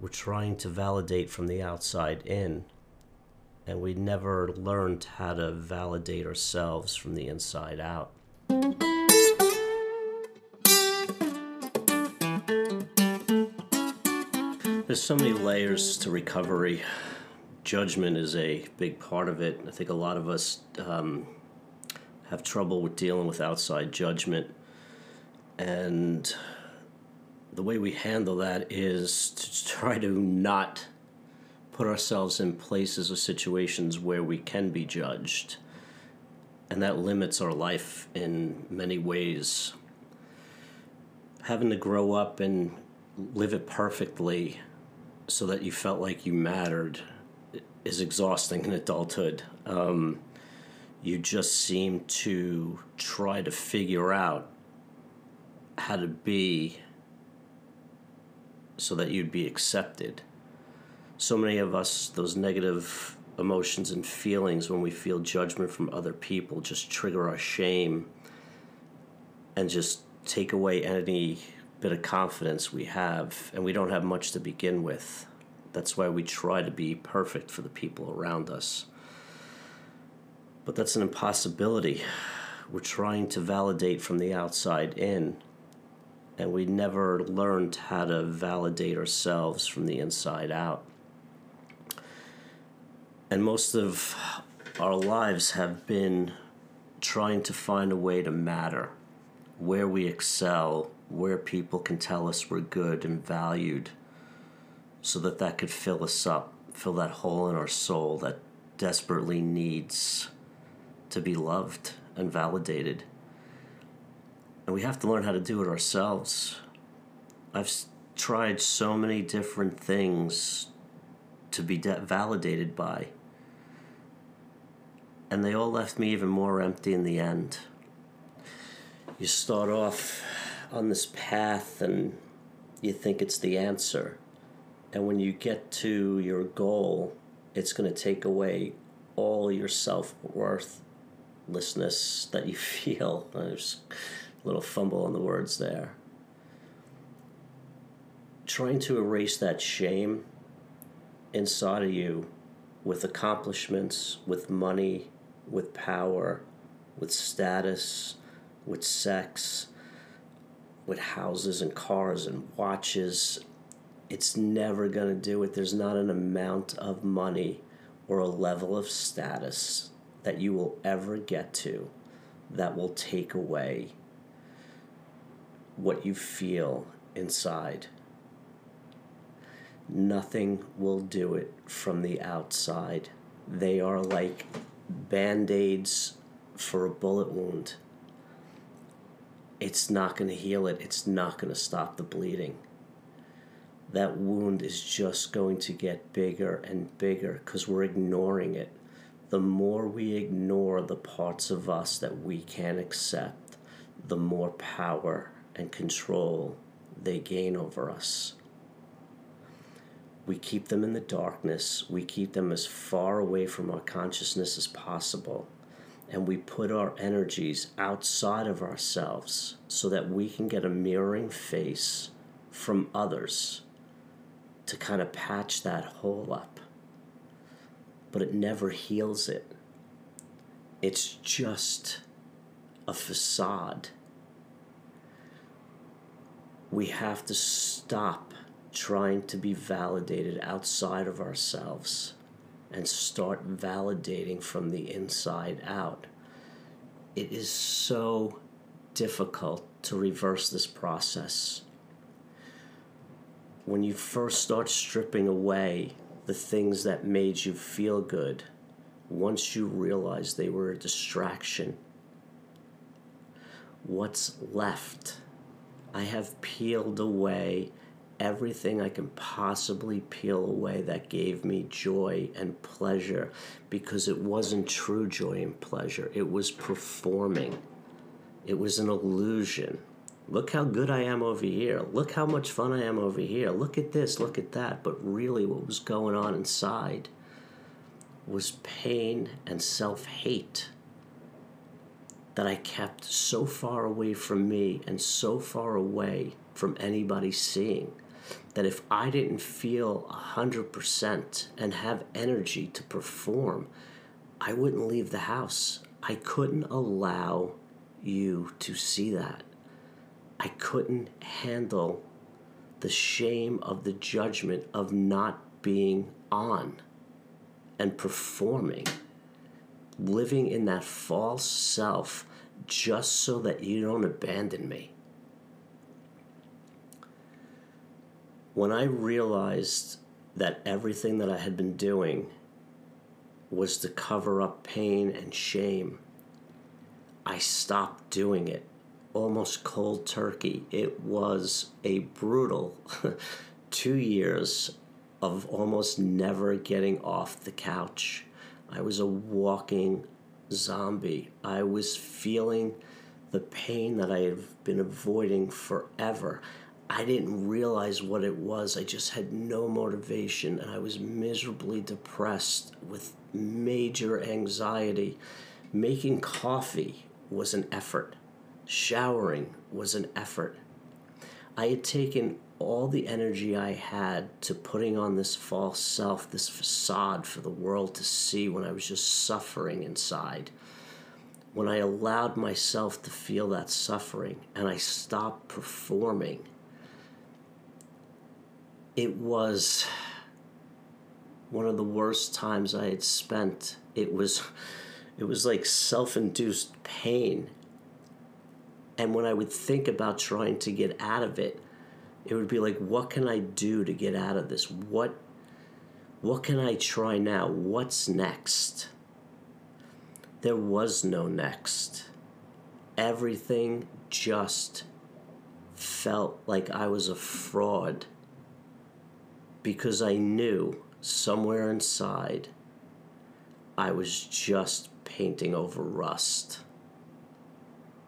we're trying to validate from the outside in, and we never learned how to validate ourselves from the inside out. There's so many layers to recovery. Judgment is a big part of it. I think a lot of us um, have trouble with dealing with outside judgment. And the way we handle that is to try to not put ourselves in places or situations where we can be judged. And that limits our life in many ways. Having to grow up and live it perfectly so that you felt like you mattered is exhausting in adulthood. Um, you just seem to try to figure out how to be so that you'd be accepted. So many of us, those negative emotions and feelings when we feel judgment from other people just trigger our shame and just take away any bit of confidence we have, and we don't have much to begin with. That's why we try to be perfect for the people around us. But that's an impossibility. We're trying to validate from the outside in and we never learned how to validate ourselves from the inside out. And most of our lives have been trying to find a way to matter, where we excel, where people can tell us we're good and valued, so that that could fill us up, fill that hole in our soul that desperately needs to be loved and validated. And we have to learn how to do it ourselves. I've tried so many different things to be de- validated by, and they all left me even more empty in the end. You start off on this path and you think it's the answer. And when you get to your goal, it's going to take away all your self worthlessness that you feel. Little fumble on the words there. Trying to erase that shame inside of you with accomplishments, with money, with power, with status, with sex, with houses and cars and watches. It's never going to do it. There's not an amount of money or a level of status that you will ever get to that will take away what you feel inside. Nothing will do it from the outside. They are like band aids for a bullet wound. It's not going to heal it, it's not going to stop the bleeding. That wound is just going to get bigger and bigger because we're ignoring it. The more we ignore the parts of us that we can't accept, the more power and control they gain over us. We keep them in the darkness, we keep them as far away from our consciousness as possible, and we put our energies outside of ourselves so that we can get a mirroring face from others to kind of patch that hole up. But it never heals it. It's just a facade we have to stop trying to be validated outside of ourselves and start validating from the inside out. It is so difficult to reverse this process. When you first start stripping away the things that made you feel good, once you realize they were a distraction, what's left? I have peeled away everything I can possibly peel away that gave me joy and pleasure because it wasn't true joy and pleasure. It was performing, it was an illusion. Look how good I am over here. Look how much fun I am over here. Look at this, look at that. But really, what was going on inside was pain and self hate that I kept so far away from me and so far away from anybody seeing. that if I didn't feel 100% and have energy to perform, I wouldn't leave the house. I couldn't allow you to see that. I couldn't handle the shame of the judgment of not being on and performing, living in that false self just so that you don't abandon me. When I realized that everything that I had been doing was to cover up pain and shame, I stopped doing it almost cold turkey. It was a brutal two years of almost never getting off the couch. I was a walking zombie. I was feeling the pain that I have been avoiding forever. I didn't realize what it was. I just had no motivation and I was miserably depressed with major anxiety. Making coffee was an effort, showering was an effort. I had taken all the energy I had to putting on this false self, this facade for the world to see when I was just suffering inside. When I allowed myself to feel that suffering and I stopped performing it was one of the worst times I had spent. It was it was like self-induced pain. And when I would think about trying to get out of it, it would be like what can I do to get out of this? What what can I try now? What's next? There was no next. Everything just felt like I was a fraud because I knew somewhere inside I was just painting over rust.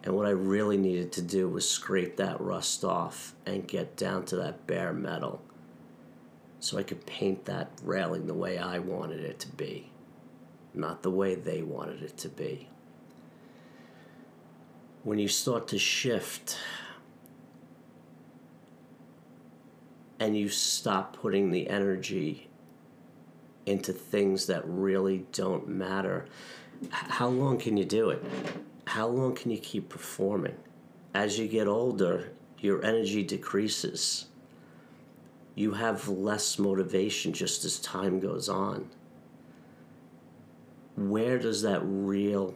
And what I really needed to do was scrape that rust off and get down to that bare metal so I could paint that railing the way I wanted it to be, not the way they wanted it to be. When you start to shift and you stop putting the energy into things that really don't matter, how long can you do it? How long can you keep performing? As you get older, your energy decreases. You have less motivation just as time goes on. Where does that real,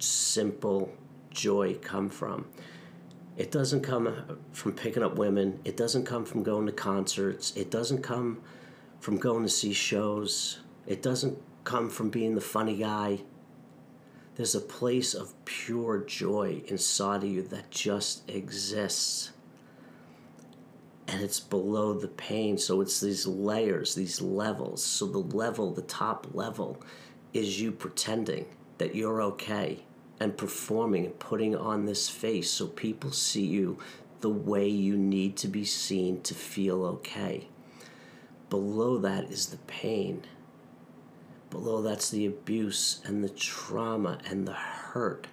simple joy come from? It doesn't come from picking up women. It doesn't come from going to concerts. It doesn't come from going to see shows. It doesn't come from being the funny guy. There's a place of pure joy inside of you that just exists. And it's below the pain. So it's these layers, these levels. So the level, the top level, is you pretending that you're okay and performing and putting on this face so people see you the way you need to be seen to feel okay. Below that is the pain. Below that's the abuse and the trauma and the hurt.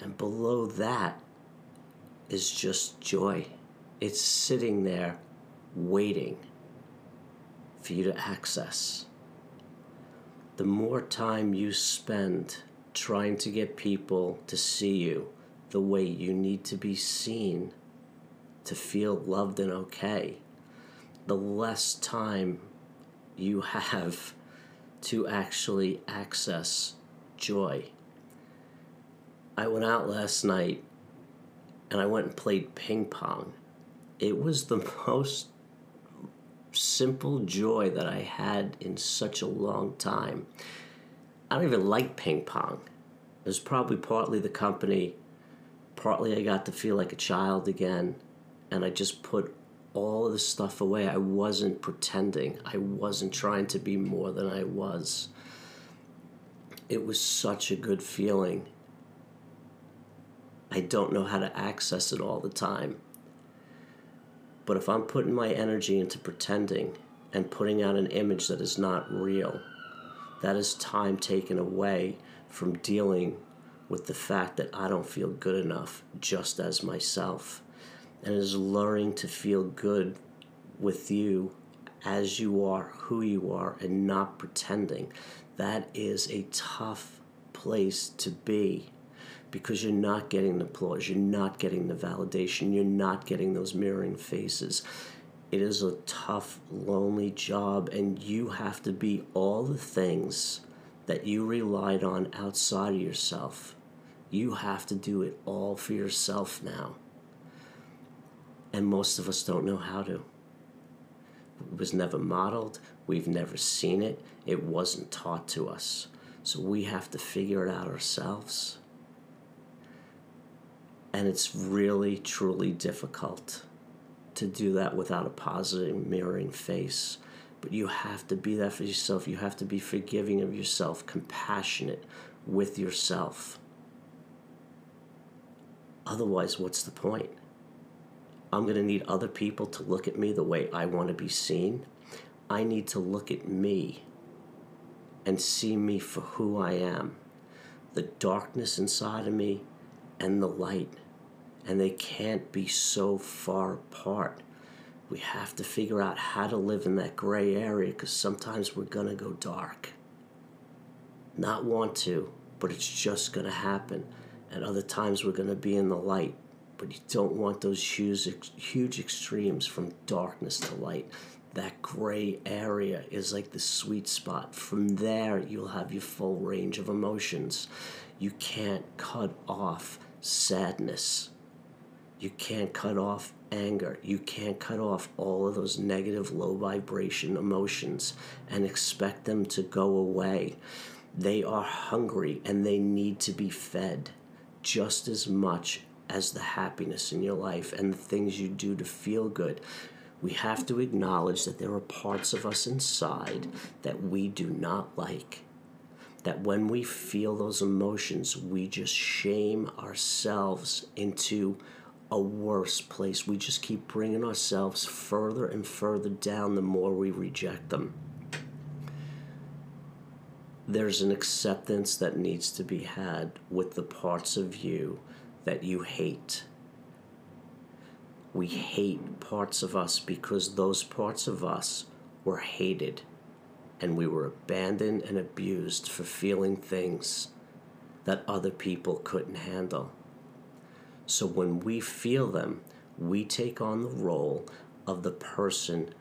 And below that is just joy. It's sitting there waiting for you to access. The more time you spend trying to get people to see you the way you need to be seen to feel loved and okay, the less time you have to actually access joy. I went out last night and I went and played ping pong. It was the most simple joy that I had in such a long time. I don't even like ping pong. It was probably partly the company, partly I got to feel like a child again, and I just put all of the stuff away. I wasn't pretending, I wasn't trying to be more than I was. It was such a good feeling. I don't know how to access it all the time. But if I'm putting my energy into pretending and putting out an image that is not real, that is time taken away from dealing with the fact that I don't feel good enough just as myself. And is learning to feel good with you as you are, who you are, and not pretending. That is a tough place to be because you're not getting the applause, you're not getting the validation, you're not getting those mirroring faces. It is a tough, lonely job, and you have to be all the things that you relied on outside of yourself. You have to do it all for yourself now. And most of us don't know how to. It was never modeled, we've never seen it, it wasn't taught to us. So we have to figure it out ourselves. And it's really, truly difficult to do that without a positive mirroring face. But you have to be that for yourself. You have to be forgiving of yourself, compassionate with yourself. Otherwise, what's the point? I'm going to need other people to look at me the way I want to be seen. I need to look at me and see me for who I am the darkness inside of me and the light. And they can't be so far apart. We have to figure out how to live in that gray area because sometimes we're going to go dark. Not want to, but it's just going to happen. And other times we're going to be in the light. But you don't want those huge, huge extremes from darkness to light that gray area is like the sweet spot. From there, you'll have your full range of emotions. You can't cut off sadness. You can't cut off anger. You can't cut off all of those negative, low vibration emotions and expect them to go away. They are hungry and they need to be fed just as much as the happiness in your life and the things you do to feel good we have to acknowledge that there are parts of us inside that we do not like. That when we feel those emotions, we just shame ourselves into a worse place. We just keep bringing ourselves further and further down the more we reject them. There's an acceptance that needs to be had with the parts of you that you hate we hate parts of us because those parts of us were hated and we were abandoned and abused for feeling things that other people couldn't handle. So when we feel them, we take on the role of the person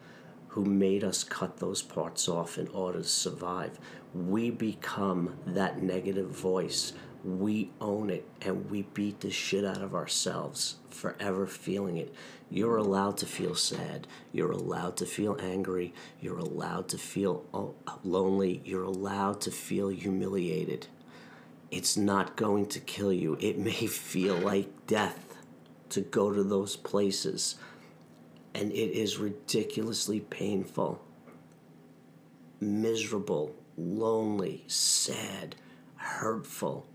who made us cut those parts off in order to survive. We become that negative voice we own it and we beat the shit out of ourselves forever feeling it. You're allowed to feel sad. You're allowed to feel angry. You're allowed to feel oh, lonely. You're allowed to feel humiliated. It's not going to kill you. It may feel like death to go to those places, and it is ridiculously painful, miserable, lonely, sad, hurtful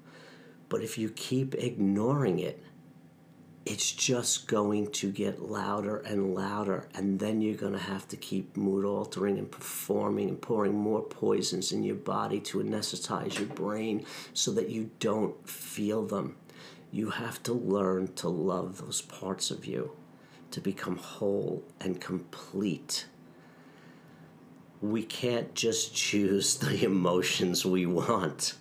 but if you keep ignoring it, it's just going to get louder and louder, and then you're going to have to keep mood altering and performing and pouring more poisons in your body to anesthetize your brain so that you don't feel them. You have to learn to love those parts of you, to become whole and complete. We can't just choose the emotions we want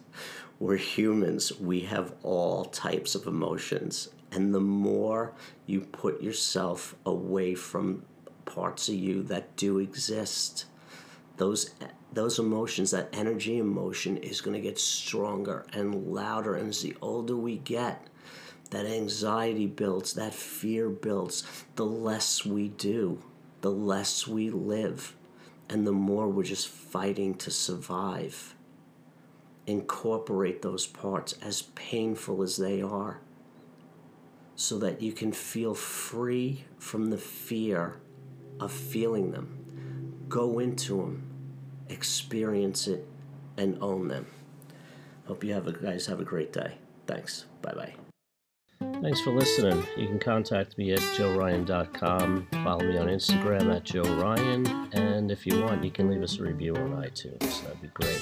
we're humans. We have all types of emotions. And the more you put yourself away from parts of you that do exist, those those emotions, that energy emotion is going to get stronger and louder. And as the older we get, that anxiety builds, that fear builds, the less we do, the less we live, and the more we're just fighting to survive incorporate those parts as painful as they are so that you can feel free from the fear of feeling them. Go into them, experience it, and own them. Hope you have a, guys have a great day. Thanks. Bye bye. Thanks for listening. You can contact me at joeryan.com. Follow me on Instagram at joeryan. And if you want, you can leave us a review on iTunes. That'd be great.